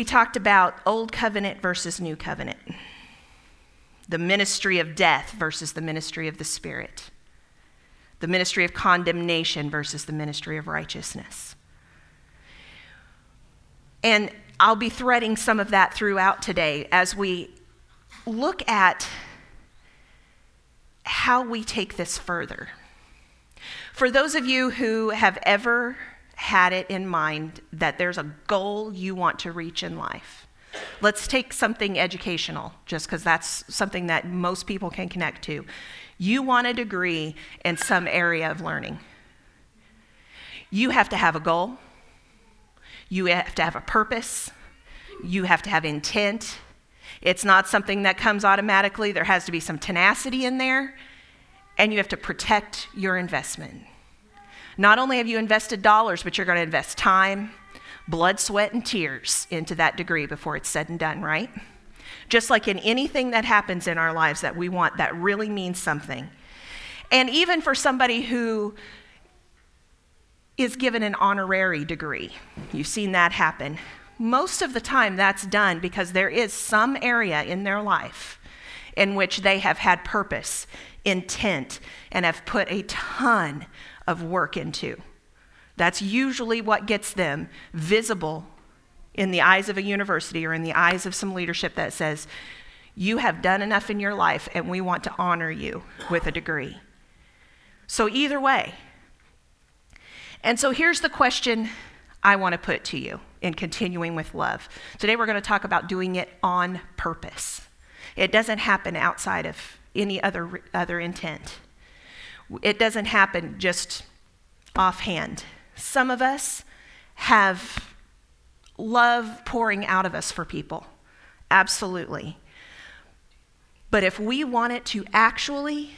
we talked about Old Covenant versus New Covenant, the ministry of death versus the ministry of the Spirit, the ministry of condemnation versus the ministry of righteousness. And I'll be threading some of that throughout today as we look at how we take this further. For those of you who have ever had it in mind that there's a goal you want to reach in life, let's take something educational, just because that's something that most people can connect to. You want a degree in some area of learning. You have to have a goal, you have to have a purpose, you have to have intent. It's not something that comes automatically. There has to be some tenacity in there, and you have to protect your investment. Not only have you invested dollars, but you're going to invest time, blood, sweat, and tears into that degree before it's said and done, right? Just like in anything that happens in our lives that we want that really means something. And even for somebody who is given an honorary degree, you've seen that happen. Most of the time, that's done because there is some area in their life in which they have had purpose, intent, and have put a ton of work into. That's usually what gets them visible in the eyes of a university or in the eyes of some leadership that says, You have done enough in your life, and we want to honor you with a degree. So, either way. And so, here's the question I want to put to you in continuing with love. Today we're going to talk about doing it on purpose. It doesn't happen outside of any other, other intent. It doesn't happen just offhand. Some of us have love pouring out of us for people. Absolutely. But if we want it to actually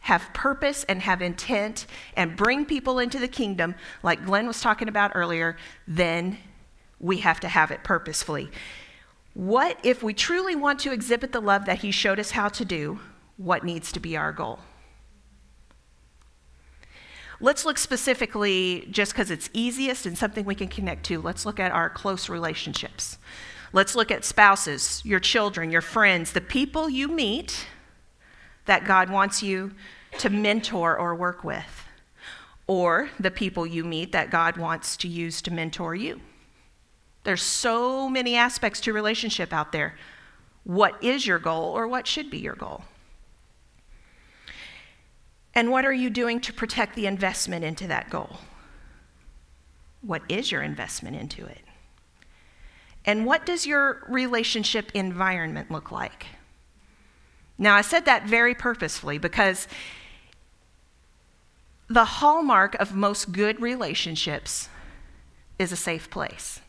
have purpose and have intent and bring people into the kingdom, like Glenn was talking about earlier, then we have to have it purposefully. What, if we truly want to exhibit the love that He showed us how to do, what needs to be our goal? Let's look specifically, just because it's easiest and something we can connect to, let's look at our close relationships. Let's look at spouses, your children, your friends, the people you meet that God wants you to mentor or work with, or the people you meet that God wants to use to mentor you. There's so many aspects to relationship out there. What is your goal or what should be your goal? And what are you doing to protect the investment into that goal? What is your investment into it? And what does your relationship environment look like? Now, I said that very purposefully because the hallmark of most good relationships is a safe place.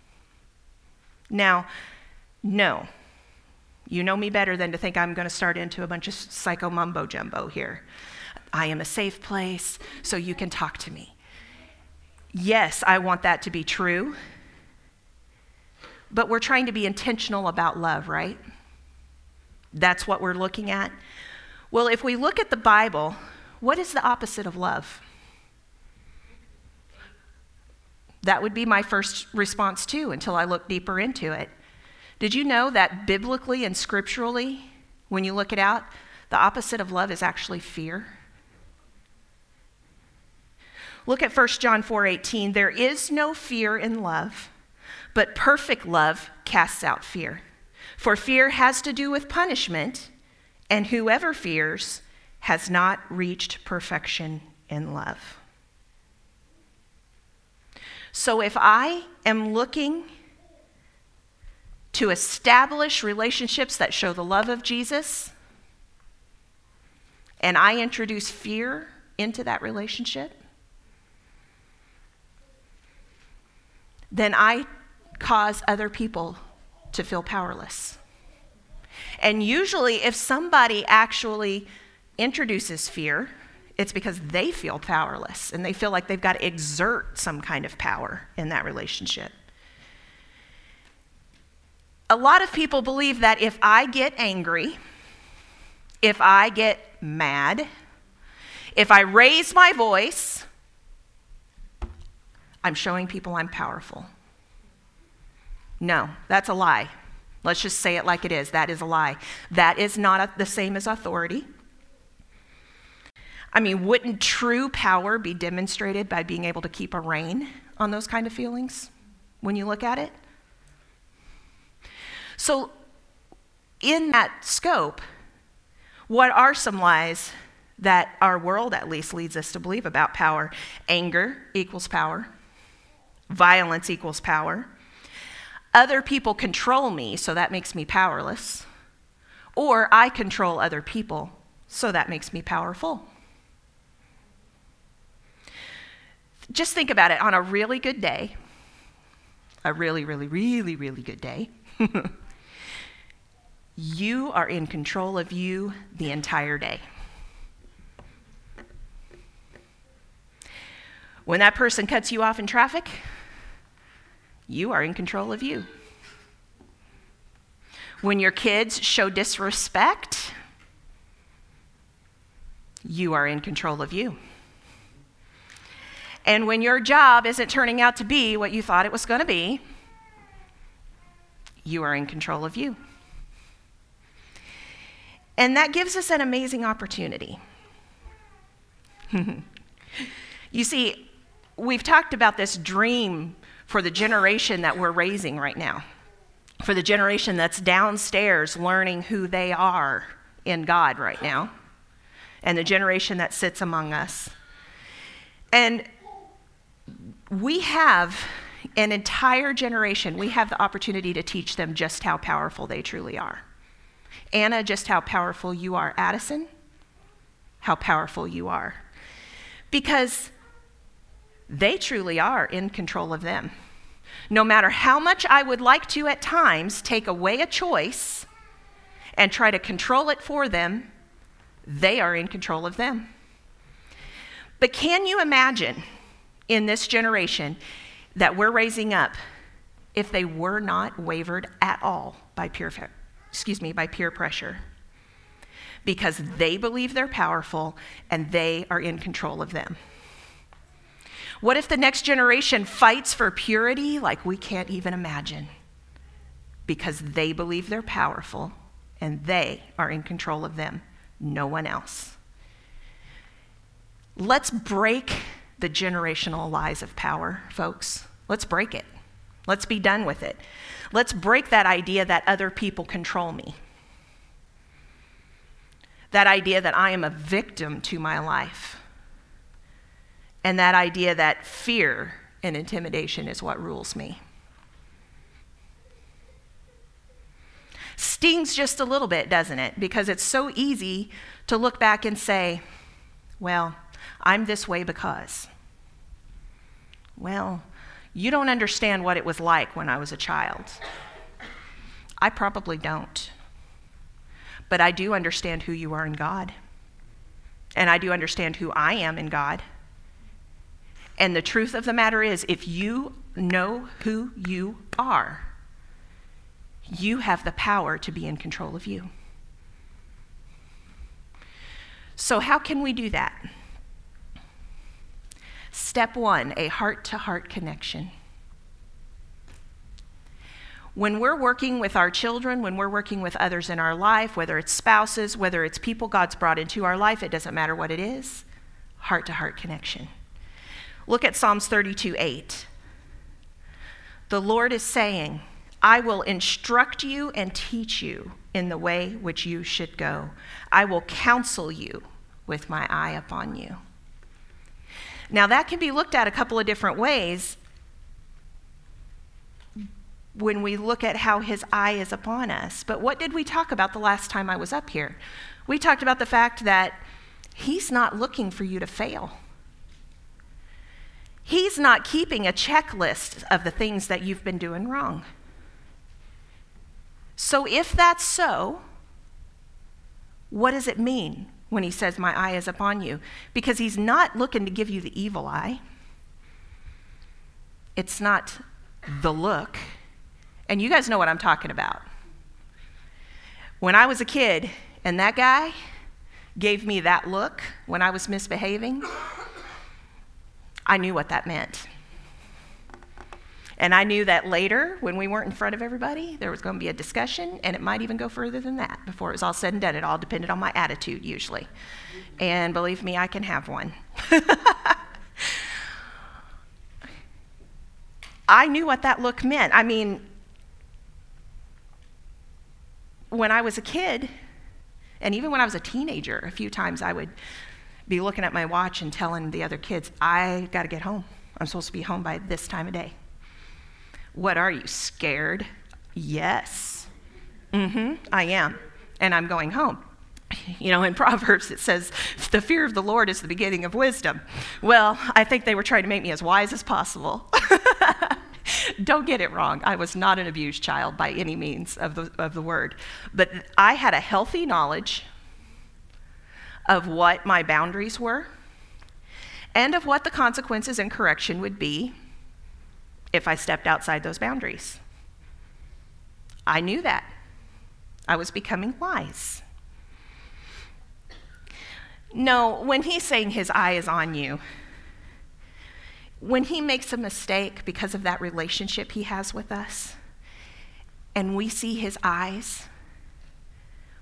Now, no, you know me better than to think I'm going to start into a bunch of psycho mumbo jumbo here. I am a safe place, so you can talk to me. Yes, I want that to be true, but we're trying to be intentional about love, right? That's what we're looking at. Well, if we look at the Bible, what is the opposite of love? That would be my first response, too, until I look deeper into it. Did you know that biblically and scripturally, when you look it out, the opposite of love is actually fear? Look at 1 John 4:18. There is no fear in love, but perfect love casts out fear. For fear has to do with punishment, and whoever fears has not reached perfection in love. So if I am looking to establish relationships that show the love of Jesus, and I introduce fear into that relationship, then I cause other people to feel powerless. And usually, if somebody actually introduces fear, it's because they feel powerless and they feel like they've got to exert some kind of power in that relationship. A lot of people believe that if I get angry, if I get mad, if I raise my voice, I'm showing people I'm powerful. No, that's a lie. Let's just say it like it is. That is a lie. That is not the same as authority. I mean, wouldn't true power be demonstrated by being able to keep a rein on those kind of feelings when you look at it? So, in that scope, what are some lies that our world at least leads us to believe about power? Anger equals power, violence equals power. Other people control me, so that makes me powerless. Or I control other people, so that makes me powerful. Just think about it on a really good day, a really, really, really, really good day. you are in control of you the entire day. When that person cuts you off in traffic, you are in control of you. When your kids show disrespect, you are in control of you. And when your job isn't turning out to be what you thought it was going to be, you are in control of you. And that gives us an amazing opportunity. you see, we've talked about this dream for the generation that we're raising right now, for the generation that's downstairs learning who they are in God right now, and the generation that sits among us. And we have an entire generation, we have the opportunity to teach them just how powerful they truly are. Anna, just how powerful you are. Addison, how powerful you are. Because they truly are in control of them. No matter how much I would like to at times take away a choice and try to control it for them, they are in control of them. But can you imagine in this generation that we're raising up if they were not wavered at all by peer, excuse me, by peer pressure? Because they believe they're powerful and they are in control of them. What if the next generation fights for purity like we can't even imagine? Because they believe they're powerful and they are in control of them, no one else. Let's break the generational lies of power, folks. Let's break it. Let's be done with it. Let's break that idea that other people control me. That idea that I am a victim to my life and that idea that fear and intimidation is what rules me. Stings just a little bit, doesn't it? Because it's so easy to look back and say, well, I'm this way because. Well, you don't understand what it was like when I was a child. I probably don't. But I do understand who you are in God. And I do understand who I am in God. And the truth of the matter is, if you know who you are, you have the power to be in control of you. So, how can we do that? Step one a heart to heart connection. When we're working with our children, when we're working with others in our life, whether it's spouses, whether it's people God's brought into our life, it doesn't matter what it is, heart to heart connection. Look at Psalms 32 8. The Lord is saying, I will instruct you and teach you in the way which you should go. I will counsel you with my eye upon you. Now, that can be looked at a couple of different ways when we look at how his eye is upon us. But what did we talk about the last time I was up here? We talked about the fact that he's not looking for you to fail. He's not keeping a checklist of the things that you've been doing wrong. So, if that's so, what does it mean when he says, My eye is upon you? Because he's not looking to give you the evil eye, it's not the look. And you guys know what I'm talking about. When I was a kid and that guy gave me that look when I was misbehaving, I knew what that meant. And I knew that later, when we weren't in front of everybody, there was going to be a discussion, and it might even go further than that before it was all said and done. It all depended on my attitude, usually. And believe me, I can have one. I knew what that look meant. I mean, when I was a kid, and even when I was a teenager, a few times I would be looking at my watch and telling the other kids, I got to get home. I'm supposed to be home by this time of day. What are you, scared? Yes. Mm hmm, I am. And I'm going home. You know, in Proverbs it says, the fear of the Lord is the beginning of wisdom. Well, I think they were trying to make me as wise as possible. Don't get it wrong. I was not an abused child by any means of the, of the word. But I had a healthy knowledge of what my boundaries were and of what the consequences and correction would be if I stepped outside those boundaries. I knew that. I was becoming wise. No, when he's saying his eye is on you, when he makes a mistake because of that relationship he has with us, and we see his eyes,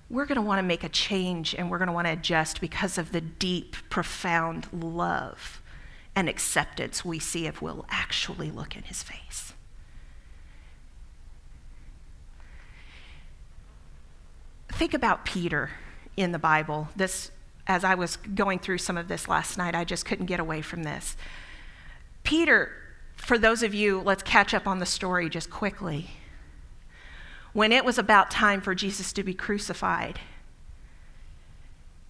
we're going to want to make a change and we're going to want to adjust because of the deep, profound love and acceptance we see if we'll actually look in his face. Think about Peter in the Bible. This, as I was going through some of this last night, I just couldn't get away from this. Peter, for those of you, let's catch up on the story just quickly. When it was about time for Jesus to be crucified,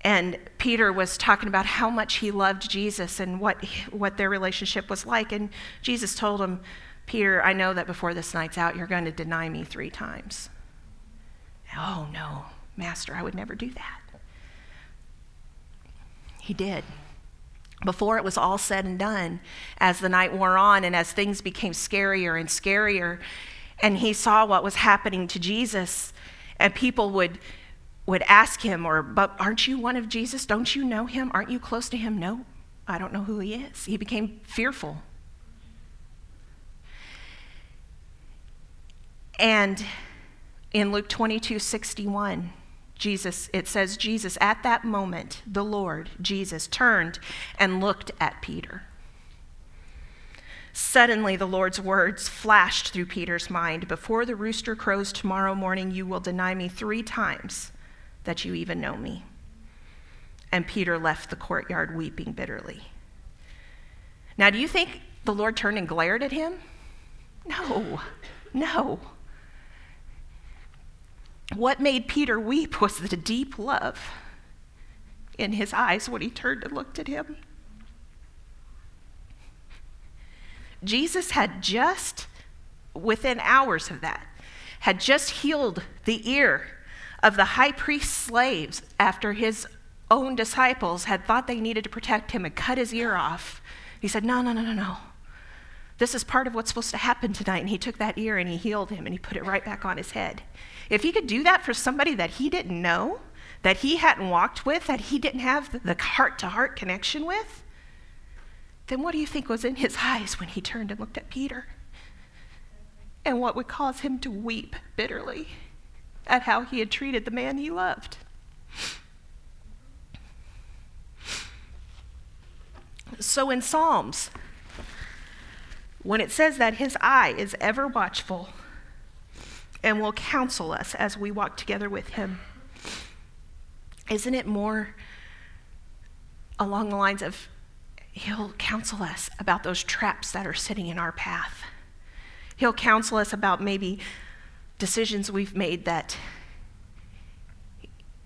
and Peter was talking about how much he loved Jesus and what, what their relationship was like. And Jesus told him, Peter, I know that before this night's out, you're going to deny me three times. Oh, no, Master, I would never do that. He did before it was all said and done, as the night wore on and as things became scarier and scarier, and he saw what was happening to Jesus, and people would would ask him, or but aren't you one of Jesus? Don't you know him? Aren't you close to him? No, I don't know who he is. He became fearful. And in Luke 22 61, Jesus, it says, Jesus, at that moment, the Lord, Jesus, turned and looked at Peter. Suddenly, the Lord's words flashed through Peter's mind Before the rooster crows tomorrow morning, you will deny me three times that you even know me. And Peter left the courtyard weeping bitterly. Now, do you think the Lord turned and glared at him? No, no. What made Peter weep was the deep love in his eyes when he turned and looked at him. Jesus had just, within hours of that, had just healed the ear of the high priest's slaves after his own disciples had thought they needed to protect him and cut his ear off. He said, No, no, no, no, no. This is part of what's supposed to happen tonight. And he took that ear and he healed him and he put it right back on his head. If he could do that for somebody that he didn't know, that he hadn't walked with, that he didn't have the heart to heart connection with, then what do you think was in his eyes when he turned and looked at Peter? And what would cause him to weep bitterly at how he had treated the man he loved? So in Psalms, when it says that his eye is ever watchful, and will counsel us as we walk together with Him. Isn't it more along the lines of He'll counsel us about those traps that are sitting in our path? He'll counsel us about maybe decisions we've made that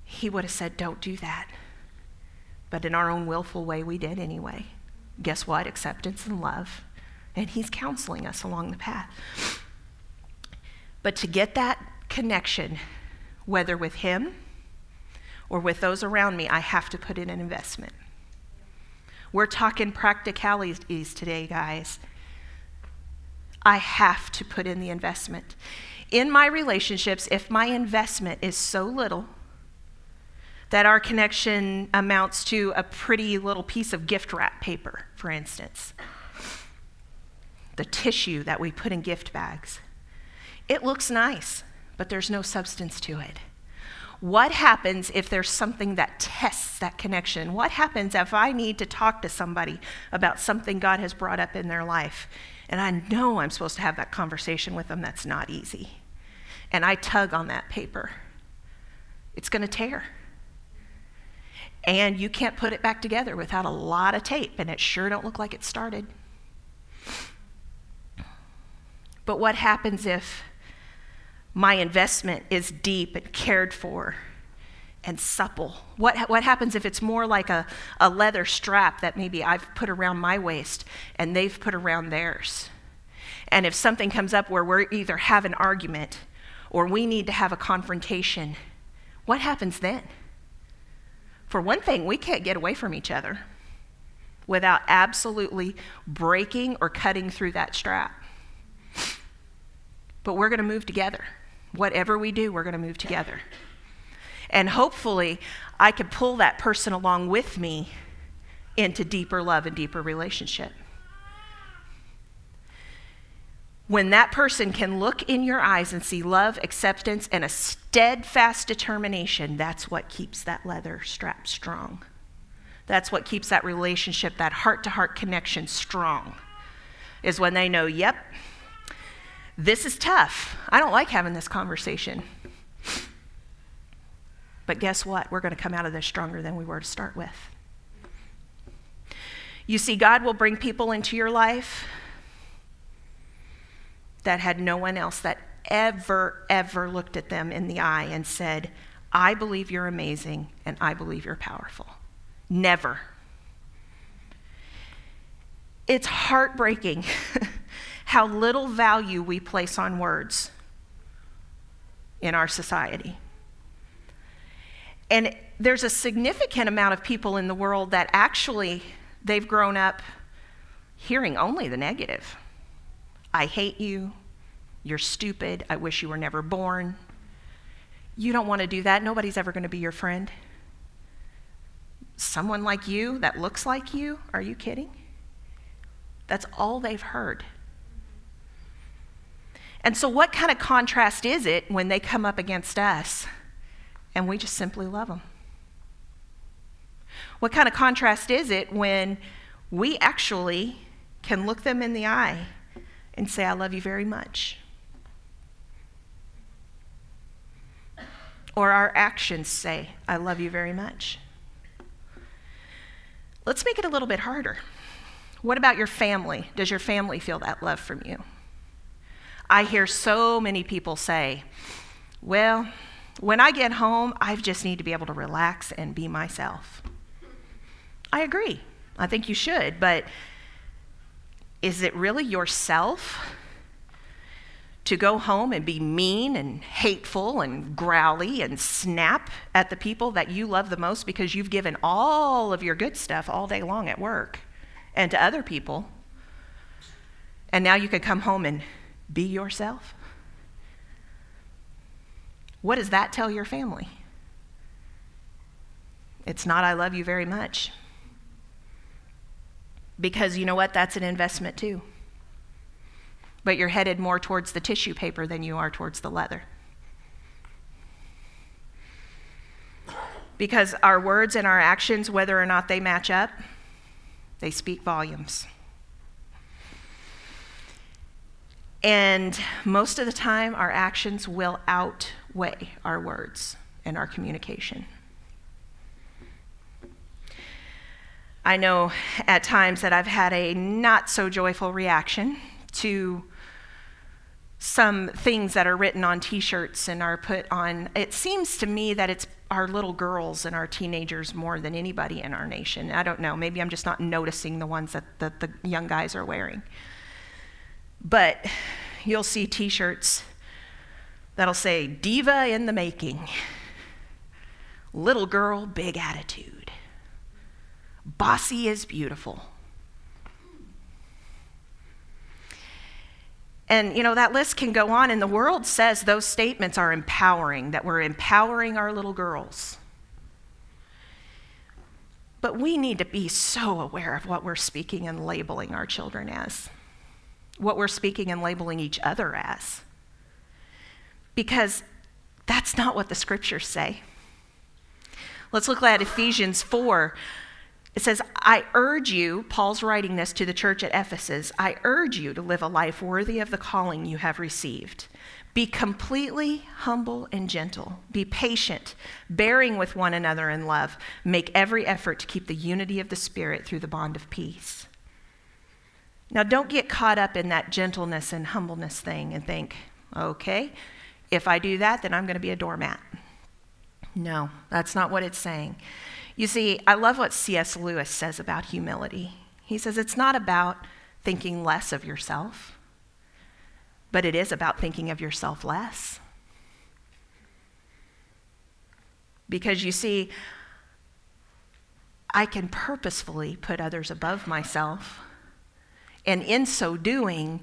He would have said, Don't do that. But in our own willful way, we did anyway. Guess what? Acceptance and love. And He's counseling us along the path. But to get that connection, whether with Him or with those around me, I have to put in an investment. We're talking practicalities today, guys. I have to put in the investment. In my relationships, if my investment is so little that our connection amounts to a pretty little piece of gift wrap paper, for instance, the tissue that we put in gift bags. It looks nice, but there's no substance to it. What happens if there's something that tests that connection? What happens if I need to talk to somebody about something God has brought up in their life? And I know I'm supposed to have that conversation with them. That's not easy. And I tug on that paper. It's going to tear. And you can't put it back together without a lot of tape, and it sure don't look like it started. But what happens if my investment is deep and cared for and supple? What, what happens if it's more like a, a leather strap that maybe I've put around my waist and they've put around theirs? And if something comes up where we either have an argument or we need to have a confrontation, what happens then? For one thing, we can't get away from each other without absolutely breaking or cutting through that strap. But we're going to move together. Whatever we do, we're going to move together. And hopefully, I could pull that person along with me into deeper love and deeper relationship. When that person can look in your eyes and see love, acceptance, and a steadfast determination, that's what keeps that leather strap strong. That's what keeps that relationship, that heart to heart connection strong, is when they know, yep, this is tough. I don't like having this conversation. But guess what? We're going to come out of this stronger than we were to start with. You see, God will bring people into your life that had no one else that ever, ever looked at them in the eye and said, I believe you're amazing and I believe you're powerful. Never. It's heartbreaking how little value we place on words in our society. And there's a significant amount of people in the world that actually they've grown up hearing only the negative. I hate you. You're stupid. I wish you were never born. You don't want to do that. Nobody's ever going to be your friend. Someone like you that looks like you? Are you kidding? That's all they've heard. And so, what kind of contrast is it when they come up against us and we just simply love them? What kind of contrast is it when we actually can look them in the eye and say, I love you very much? Or our actions say, I love you very much? Let's make it a little bit harder. What about your family? Does your family feel that love from you? I hear so many people say, well, when I get home, I just need to be able to relax and be myself. I agree. I think you should, but is it really yourself to go home and be mean and hateful and growly and snap at the people that you love the most because you've given all of your good stuff all day long at work and to other people? And now you can come home and be yourself? What does that tell your family? It's not, I love you very much. Because you know what? That's an investment too. But you're headed more towards the tissue paper than you are towards the leather. Because our words and our actions, whether or not they match up, they speak volumes. And most of the time, our actions will outweigh our words and our communication. I know at times that I've had a not so joyful reaction to some things that are written on t shirts and are put on. It seems to me that it's our little girls and our teenagers more than anybody in our nation. I don't know. Maybe I'm just not noticing the ones that, that the young guys are wearing. But you'll see t shirts that'll say, Diva in the making, little girl, big attitude, bossy is beautiful. And, you know, that list can go on, and the world says those statements are empowering, that we're empowering our little girls. But we need to be so aware of what we're speaking and labeling our children as. What we're speaking and labeling each other as. Because that's not what the scriptures say. Let's look at Ephesians 4. It says, I urge you, Paul's writing this to the church at Ephesus, I urge you to live a life worthy of the calling you have received. Be completely humble and gentle. Be patient, bearing with one another in love. Make every effort to keep the unity of the Spirit through the bond of peace. Now, don't get caught up in that gentleness and humbleness thing and think, okay, if I do that, then I'm going to be a doormat. No, that's not what it's saying. You see, I love what C.S. Lewis says about humility. He says it's not about thinking less of yourself, but it is about thinking of yourself less. Because you see, I can purposefully put others above myself, and in so doing,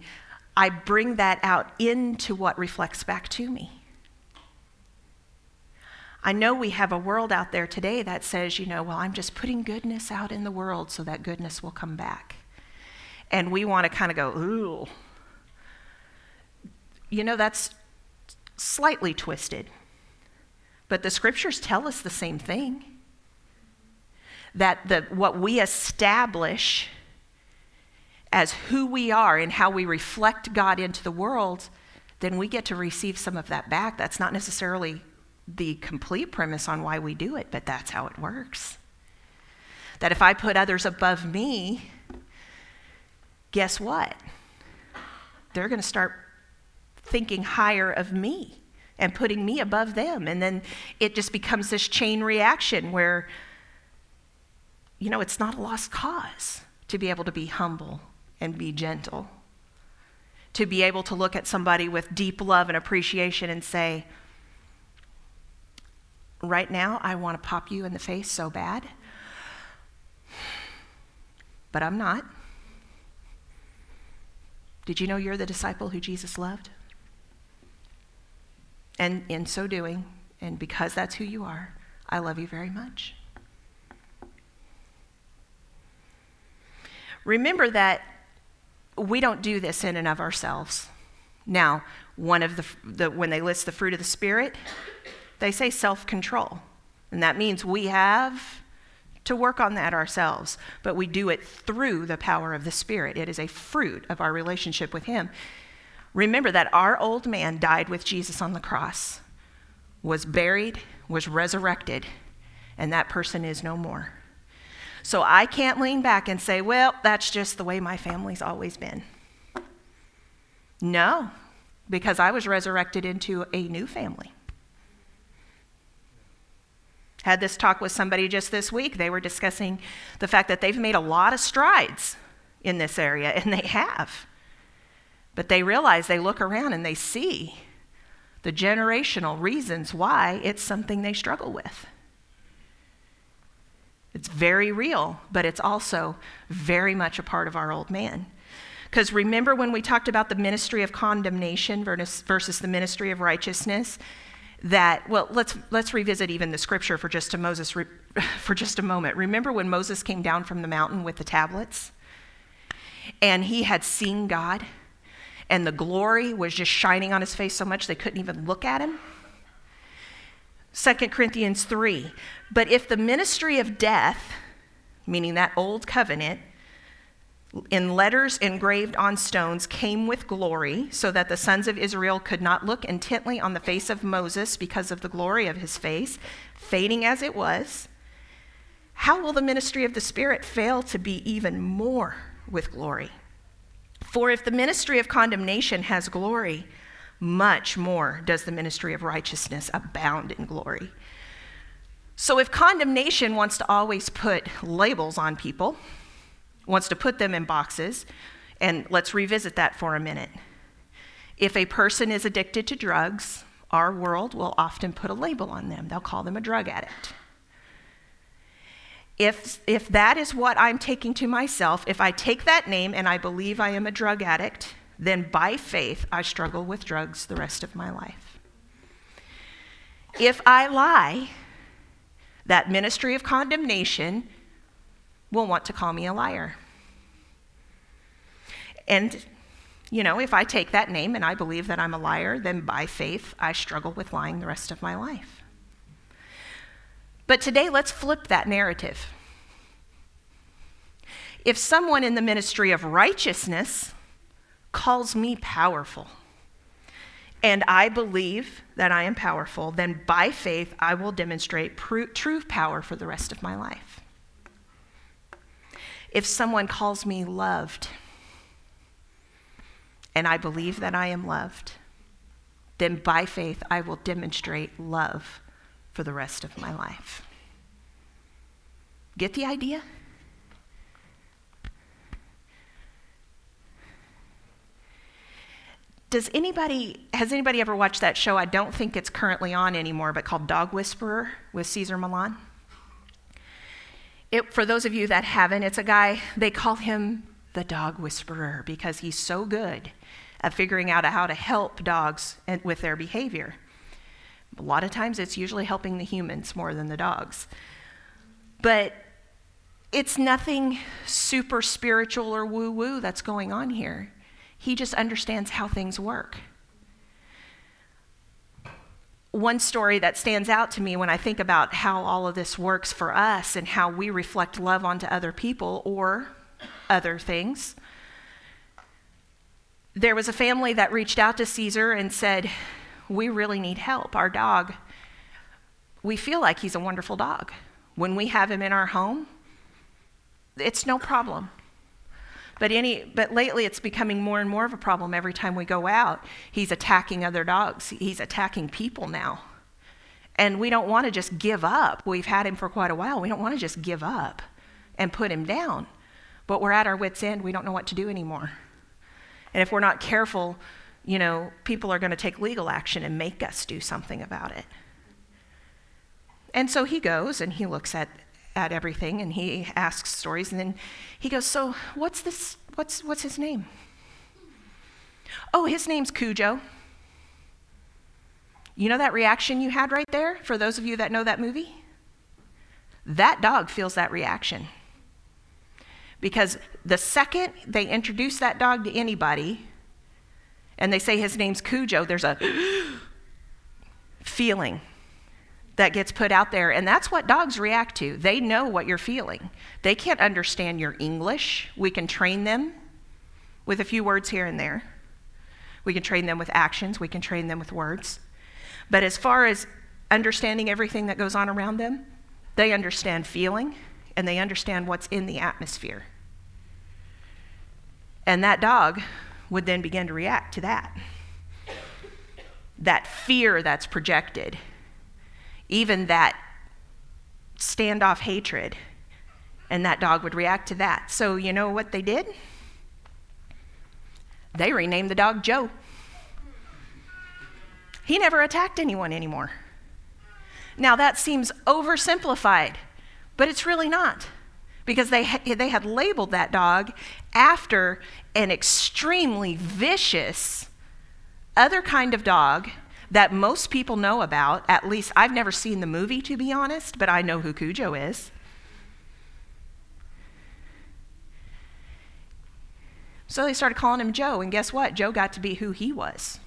I bring that out into what reflects back to me. I know we have a world out there today that says, you know, well, I'm just putting goodness out in the world so that goodness will come back. And we want to kind of go, ooh. You know, that's slightly twisted. But the scriptures tell us the same thing that the, what we establish as who we are and how we reflect God into the world, then we get to receive some of that back. That's not necessarily the complete premise on why we do it, but that's how it works. That if I put others above me, guess what? They're going to start thinking higher of me and putting me above them. And then it just becomes this chain reaction where, you know, it's not a lost cause to be able to be humble and be gentle. To be able to look at somebody with deep love and appreciation and say, Right now, I want to pop you in the face so bad, but I'm not. Did you know you're the disciple who Jesus loved? And in so doing, and because that's who you are, I love you very much. Remember that we don't do this in and of ourselves. Now, one of the, the when they list the fruit of the Spirit, they say self control. And that means we have to work on that ourselves, but we do it through the power of the Spirit. It is a fruit of our relationship with Him. Remember that our old man died with Jesus on the cross, was buried, was resurrected, and that person is no more. So I can't lean back and say, well, that's just the way my family's always been. No, because I was resurrected into a new family. Had this talk with somebody just this week. They were discussing the fact that they've made a lot of strides in this area, and they have. But they realize, they look around and they see the generational reasons why it's something they struggle with. It's very real, but it's also very much a part of our old man. Because remember when we talked about the ministry of condemnation versus the ministry of righteousness? that well let's let's revisit even the scripture for just a moses for just a moment remember when moses came down from the mountain with the tablets and he had seen god and the glory was just shining on his face so much they couldn't even look at him 2 corinthians 3 but if the ministry of death meaning that old covenant in letters engraved on stones came with glory, so that the sons of Israel could not look intently on the face of Moses because of the glory of his face, fading as it was. How will the ministry of the Spirit fail to be even more with glory? For if the ministry of condemnation has glory, much more does the ministry of righteousness abound in glory. So if condemnation wants to always put labels on people, wants to put them in boxes. And let's revisit that for a minute. If a person is addicted to drugs, our world will often put a label on them. They'll call them a drug addict. If, if that is what I'm taking to myself, if I take that name and I believe I am a drug addict, then by faith I struggle with drugs the rest of my life. If I lie, that ministry of condemnation will want to call me a liar. And You know, if I take that name and I believe that I'm a liar, then by faith, I struggle with lying the rest of my life. But today, let's flip that narrative. If someone in the ministry of righteousness calls me powerful, and I believe that I am powerful, then by faith I will demonstrate true power for the rest of my life. If someone calls me loved, and I believe that I am loved, then by faith I will demonstrate love for the rest of my life. Get the idea? Does anybody, has anybody ever watched that show? I don't think it's currently on anymore, but called Dog Whisperer with Cesar Millan. It, for those of you that haven't, it's a guy, they call him the dog whisperer because he's so good at figuring out how to help dogs with their behavior. A lot of times it's usually helping the humans more than the dogs. But it's nothing super spiritual or woo woo that's going on here. He just understands how things work. One story that stands out to me when I think about how all of this works for us and how we reflect love onto other people or other things. There was a family that reached out to Cesar and said, We really need help. Our dog, we feel like he's a wonderful dog. When we have him in our home, it's no problem. But, any, but lately, it's becoming more and more of a problem every time we go out. He's attacking other dogs, he's attacking people now. And we don't want to just give up. We've had him for quite a while. We don't want to just give up and put him down. But we're at our wits' end. We don't know what to do anymore. And if we're not careful, you know, people are going to take legal action and make us do something about it. And so he goes and he looks at at everything and he asks stories and then he goes, "So, what's this what's what's his name?" "Oh, his name's Cujo." You know that reaction you had right there for those of you that know that movie? That dog feels that reaction. Because the second they introduce that dog to anybody and they say his name's Cujo, there's a feeling that gets put out there. And that's what dogs react to. They know what you're feeling. They can't understand your English. We can train them with a few words here and there. We can train them with actions, we can train them with words. But as far as understanding everything that goes on around them, they understand feeling and they understand what's in the atmosphere. And that dog would then begin to react to that. That fear that's projected even that standoff hatred. And that dog would react to that. So, you know what they did? They renamed the dog Joe. He never attacked anyone anymore. Now, that seems oversimplified, but it's really not because they, ha- they had labeled that dog after an extremely vicious other kind of dog that most people know about. At least I've never seen the movie, to be honest, but I know who Cujo is. So they started calling him Joe, and guess what? Joe got to be who he was.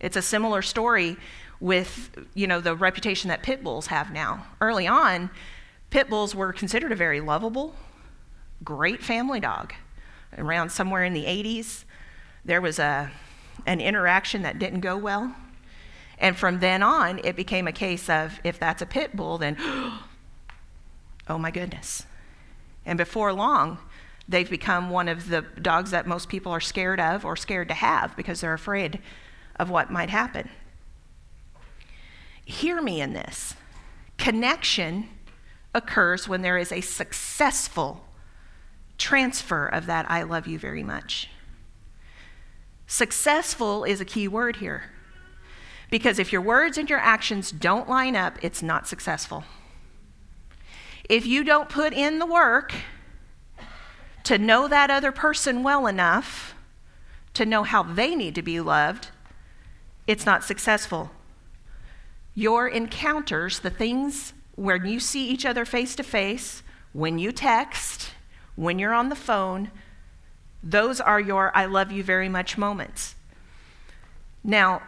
It's a similar story with, you know, the reputation that pit bulls have now. Early on, pit bulls were considered a very lovable, great family dog. Around somewhere in the 80s, there was a an interaction that didn't go well. And from then on, it became a case of if that's a pit bull, then, oh my goodness. And before long, they've become one of the dogs that most people are scared of or scared to have because they're afraid of what might happen. Hear me in this connection occurs when there is a successful transfer of that I love you very much. Successful is a key word here. Because if your words and your actions don't line up, it's not successful. If you don't put in the work to know that other person well enough to know how they need to be loved, it's not successful. Your encounters, the things where you see each other face to face, when you text, when you're on the phone, Those are your I love you very much moments. Now,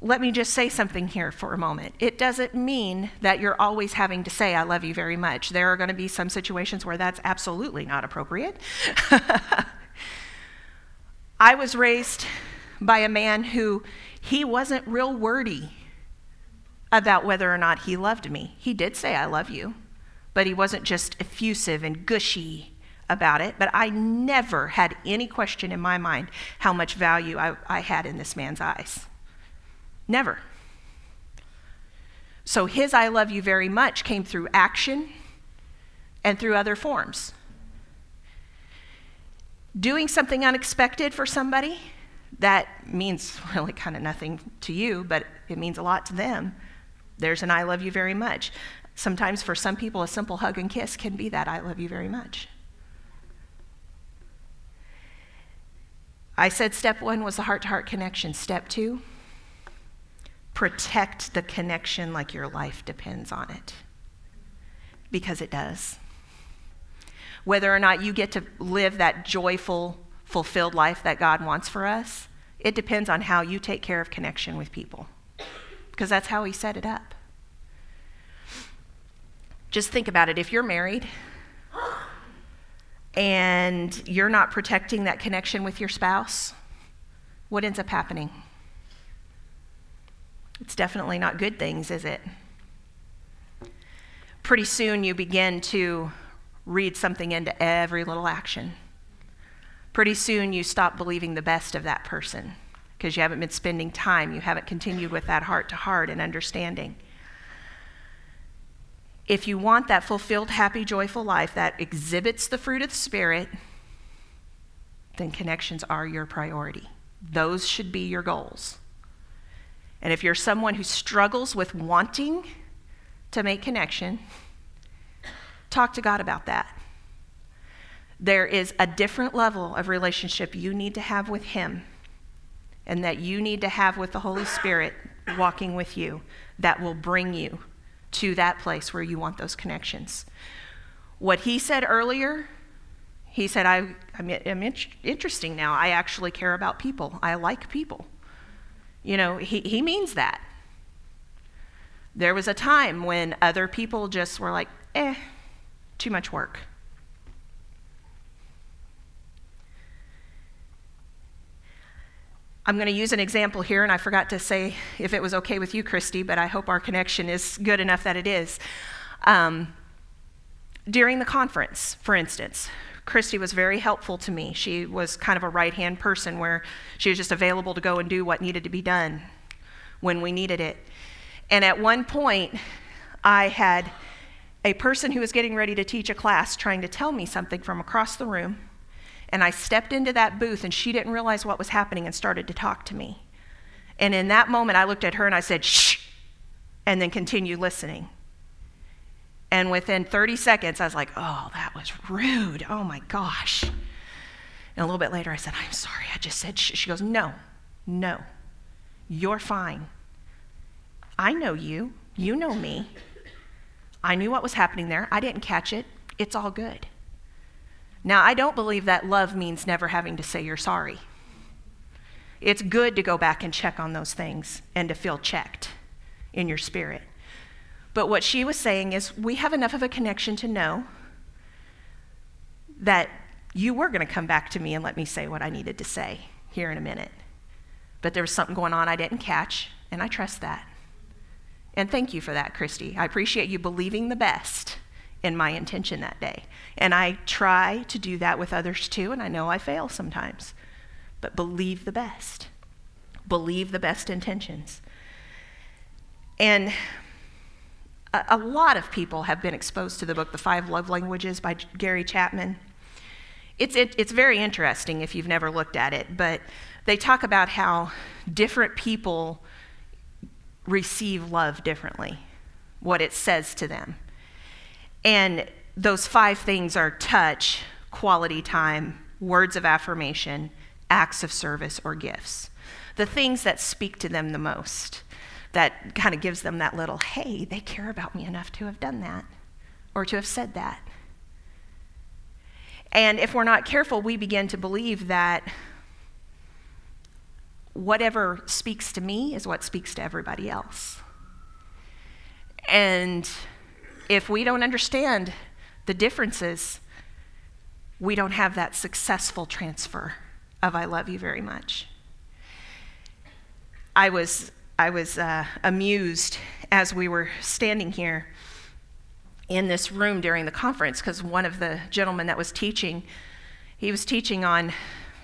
let me just say something here for a moment. It doesn't mean that you're always having to say, I love you very much. There are going to be some situations where that's absolutely not appropriate. I was raised by a man who he wasn't real wordy about whether or not he loved me. He did say, I love you, but he wasn't just effusive and gushy about it. But I never had any question in my mind how much value I, I had in this man's eyes. Never. So his I love you very much came through action and through other forms. Doing something unexpected for somebody, that means really kind of nothing to you, but it means a lot to them. There's an I love you very much. Sometimes for some people, a simple hug and kiss can be that I love you very much. I said step one was the heart to heart connection. Step two, protect the connection like your life depends on it. Because it does. Whether or not you get to live that joyful, fulfilled life that God wants for us, it depends on how you take care of connection with people. Because that's how He set it up. Just think about it. If you're married and you're not protecting that connection with your spouse, what ends up happening? It's definitely not good things, is it? Pretty soon you begin to read something into every little action. Pretty soon you stop believing the best of that person because you haven't been spending time, you haven't continued with that heart to heart and understanding. If you want that fulfilled, happy, joyful life that exhibits the fruit of the Spirit, then connections are your priority. Those should be your goals. And if you're someone who struggles with wanting to make connection, talk to God about that. There is a different level of relationship you need to have with Him and that you need to have with the Holy Spirit walking with you that will bring you to that place where you want those connections. What he said earlier, he said, I, I'm, I'm interesting now. I actually care about people, I like people. You know, he, he means that. There was a time when other people just were like, eh, too much work. I'm going to use an example here, and I forgot to say if it was okay with you, Christy, but I hope our connection is good enough that it is. Um, during the conference, for instance, Christy was very helpful to me. She was kind of a right hand person where she was just available to go and do what needed to be done when we needed it. And at one point, I had a person who was getting ready to teach a class trying to tell me something from across the room. And I stepped into that booth, and she didn't realize what was happening and started to talk to me. And in that moment, I looked at her and I said, shh, and then continued listening. And within 30 seconds, I was like, oh, that was rude. Oh my gosh. And a little bit later, I said, I'm sorry. I just said, shh. she goes, no, no, you're fine. I know you. You know me. I knew what was happening there. I didn't catch it. It's all good. Now, I don't believe that love means never having to say you're sorry. It's good to go back and check on those things and to feel checked in your spirit. But what she was saying is, we have enough of a connection to know that you were going to come back to me and let me say what I needed to say here in a minute. But there was something going on I didn't catch, and I trust that. And thank you for that, Christy. I appreciate you believing the best in my intention that day. And I try to do that with others too, and I know I fail sometimes. But believe the best. Believe the best intentions. And a, a lot of people have been exposed to the book, The Five Love Languages by Gary Chapman. It's, it, it's very interesting if you've never looked at it, but they talk about how different people receive love differently, what it says to them. And those five things are touch, quality time, words of affirmation, acts of service, or gifts. The things that speak to them the most, that kind of gives them that little, hey, they care about me enough to have done that or to have said that. And if we're not careful, we begin to believe that whatever speaks to me is what speaks to everybody else. And if we don't understand the differences, we don't have that successful transfer of I love you very much. I was, I was uh, amused as we were standing here in this room during the conference because one of the gentlemen that was teaching, he was teaching on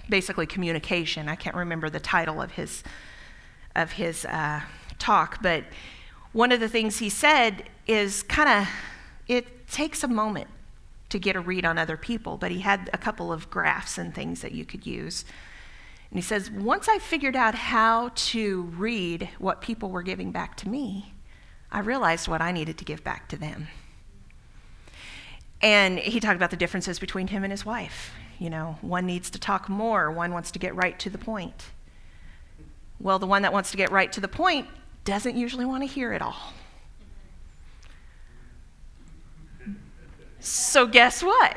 basically communication. I can't remember the title of his, of his uh, talk, but one of the things he said is kind of, it takes a moment to get a read on other people, but he had a couple of graphs and things that you could use. And he says, once I figured out how to read what people were giving back to me, I realized what I needed to give back to them. And he talked about the differences between him and his wife. You know, one needs to talk more, one wants to get right to the point. Well, the one that wants to get right to the point doesn't usually want to hear it all. So, guess what?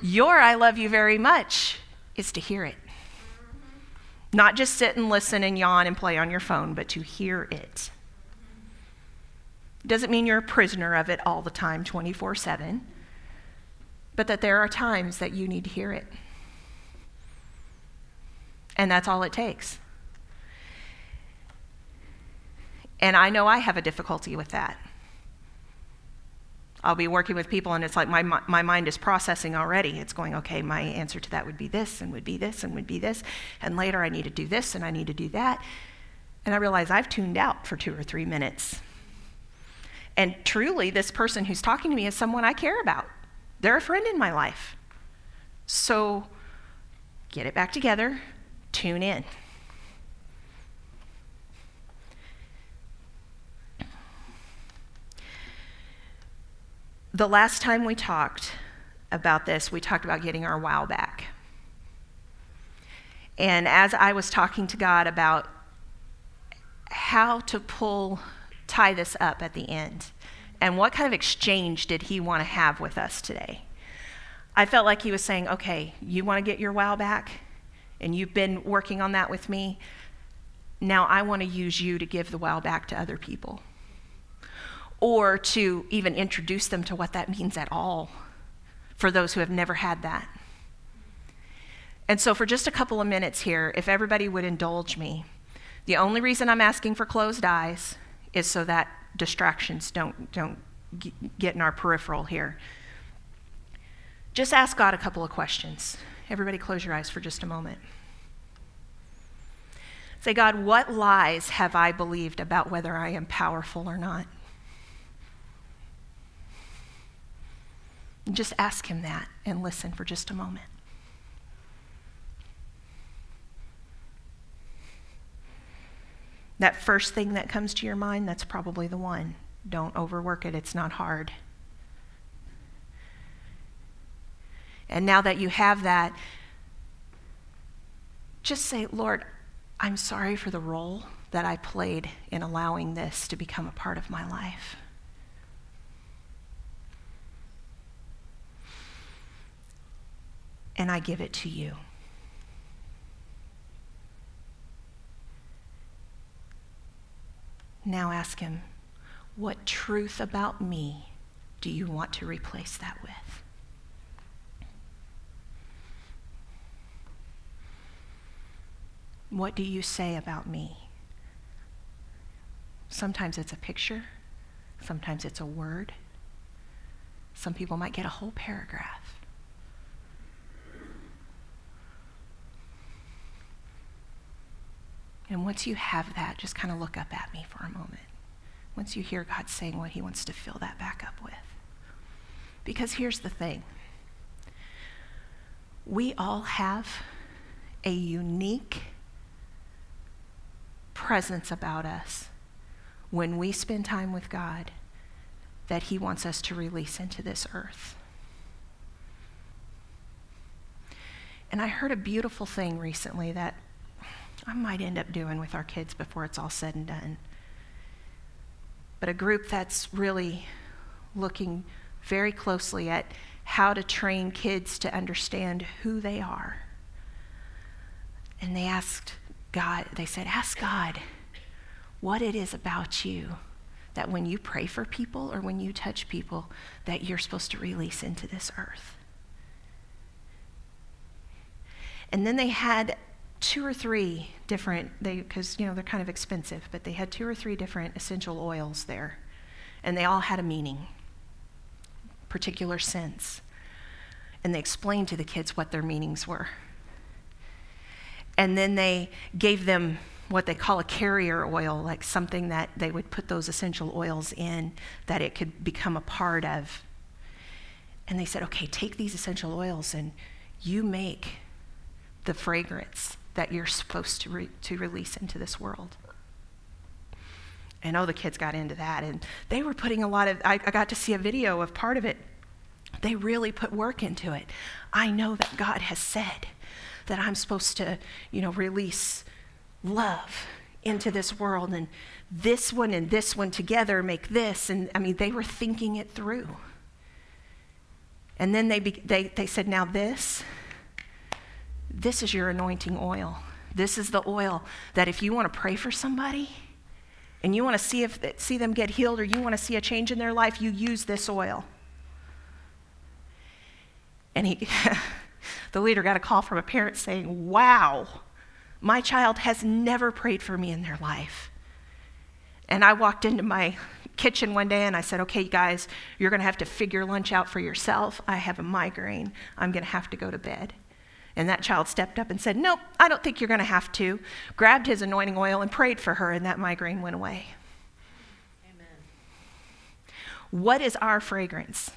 Your I love you very much is to hear it. Not just sit and listen and yawn and play on your phone, but to hear it. Doesn't mean you're a prisoner of it all the time, 24 7, but that there are times that you need to hear it. And that's all it takes. And I know I have a difficulty with that. I'll be working with people, and it's like my, my mind is processing already. It's going, okay, my answer to that would be this, and would be this, and would be this. And later I need to do this, and I need to do that. And I realize I've tuned out for two or three minutes. And truly, this person who's talking to me is someone I care about. They're a friend in my life. So get it back together, tune in. The last time we talked about this, we talked about getting our wow back. And as I was talking to God about how to pull, tie this up at the end, and what kind of exchange did He want to have with us today, I felt like He was saying, okay, you want to get your wow back, and you've been working on that with me. Now I want to use you to give the wow back to other people or to even introduce them to what that means at all for those who have never had that. And so, for just a couple of minutes here, if everybody would indulge me, the only reason I'm asking for closed eyes is so that distractions don't, don't get in our peripheral here. Just ask God a couple of questions. Everybody, close your eyes for just a moment. Say, God, what lies have I believed about whether I am powerful or not? Just ask him that and listen for just a moment. That first thing that comes to your mind, that's probably the one. Don't overwork it, it's not hard. And now that you have that, just say, Lord, I'm sorry for the role that I played in allowing this to become a part of my life. And I give it to you. Now ask him, what truth about me do you want to replace that with? What do you say about me? Sometimes it's a picture, sometimes it's a word. Some people might get a whole paragraph. And once you have that, just kind of look up at me for a moment. Once you hear God saying what he wants to fill that back up with. Because here's the thing we all have a unique presence about us when we spend time with God that he wants us to release into this earth. And I heard a beautiful thing recently that I might end up doing with our kids before it's all said and done. But a group that's really looking very closely at how to train kids to understand who they are. And they asked God, they said, Ask God what it is about you that when you pray for people or when you touch people, that you're supposed to release into this earth. And then they had two or three different, they because you know they're kind of expensive, but they had two or three different essential oils there, and they all had a meaning, particular sense, and they explained to the kids what their meanings were. And then they gave them what they call a carrier oil, like something that they would put those essential oils in that it could become a part of. And they said, okay, take these essential oils and you make the fragrance that you're supposed to, re- to release into this world. And oh, the kids got into that. And they were putting a lot of, I, I got to see a video of part of it. They really put work into it. I know that God has said that I'm supposed to, you know, release love into this world and this one and this one together make this and i mean they were thinking it through and then they, be, they, they said now this this is your anointing oil this is the oil that if you want to pray for somebody and you want to see if see them get healed or you want to see a change in their life you use this oil and he the leader got a call from a parent saying wow my child has never prayed for me in their life. And I walked into my kitchen one day and I said, Okay, guys, you're going to have to figure lunch out for yourself. I have a migraine. I'm going to have to go to bed. And that child stepped up and said, Nope, I don't think you're going to have to. Grabbed his anointing oil and prayed for her, and that migraine went away. Amen. What is our fragrance?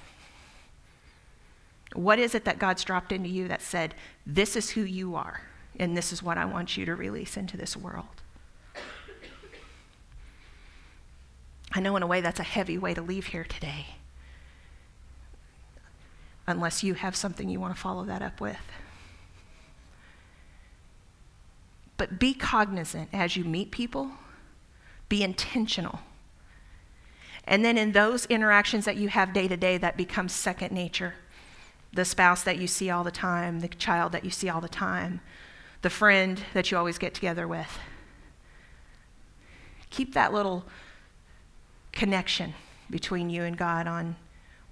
What is it that God's dropped into you that said, This is who you are? and this is what I want you to release into this world. I know in a way that's a heavy way to leave here today, unless you have something you want to follow that up with. But be cognizant as you meet people, be intentional. And then in those interactions that you have day to day, that becomes second nature. The spouse that you see all the time, the child that you see all the time, the friend that you always get together with. Keep that little connection between you and God on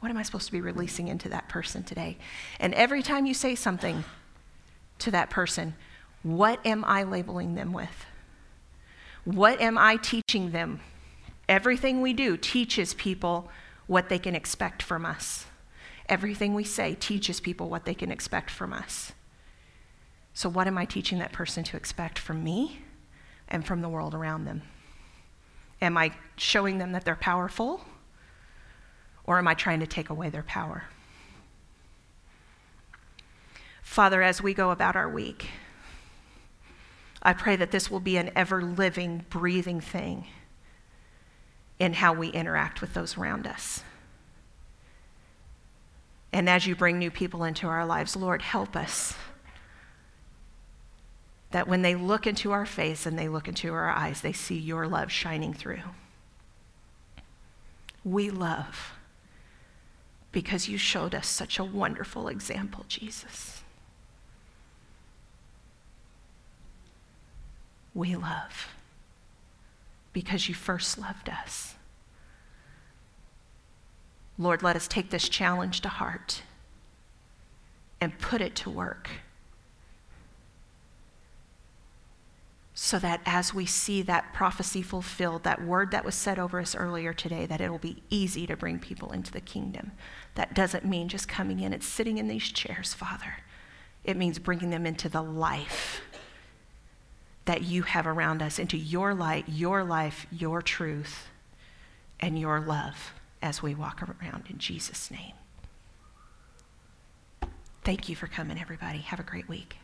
what am I supposed to be releasing into that person today? And every time you say something to that person, what am I labeling them with? What am I teaching them? Everything we do teaches people what they can expect from us. Everything we say teaches people what they can expect from us. So, what am I teaching that person to expect from me and from the world around them? Am I showing them that they're powerful? Or am I trying to take away their power? Father, as we go about our week, I pray that this will be an ever living, breathing thing in how we interact with those around us. And as you bring new people into our lives, Lord, help us that when they look into our face and they look into our eyes, they see your love shining through. We love because you showed us such a wonderful example, Jesus. We love because you first loved us. Lord, let us take this challenge to heart and put it to work. so that as we see that prophecy fulfilled, that word that was said over us earlier today, that it'll be easy to bring people into the kingdom. That doesn't mean just coming in, and sitting in these chairs, Father. It means bringing them into the life that you have around us, into your light, your life, your truth, and your love as we walk around in Jesus' name. Thank you for coming, everybody. Have a great week.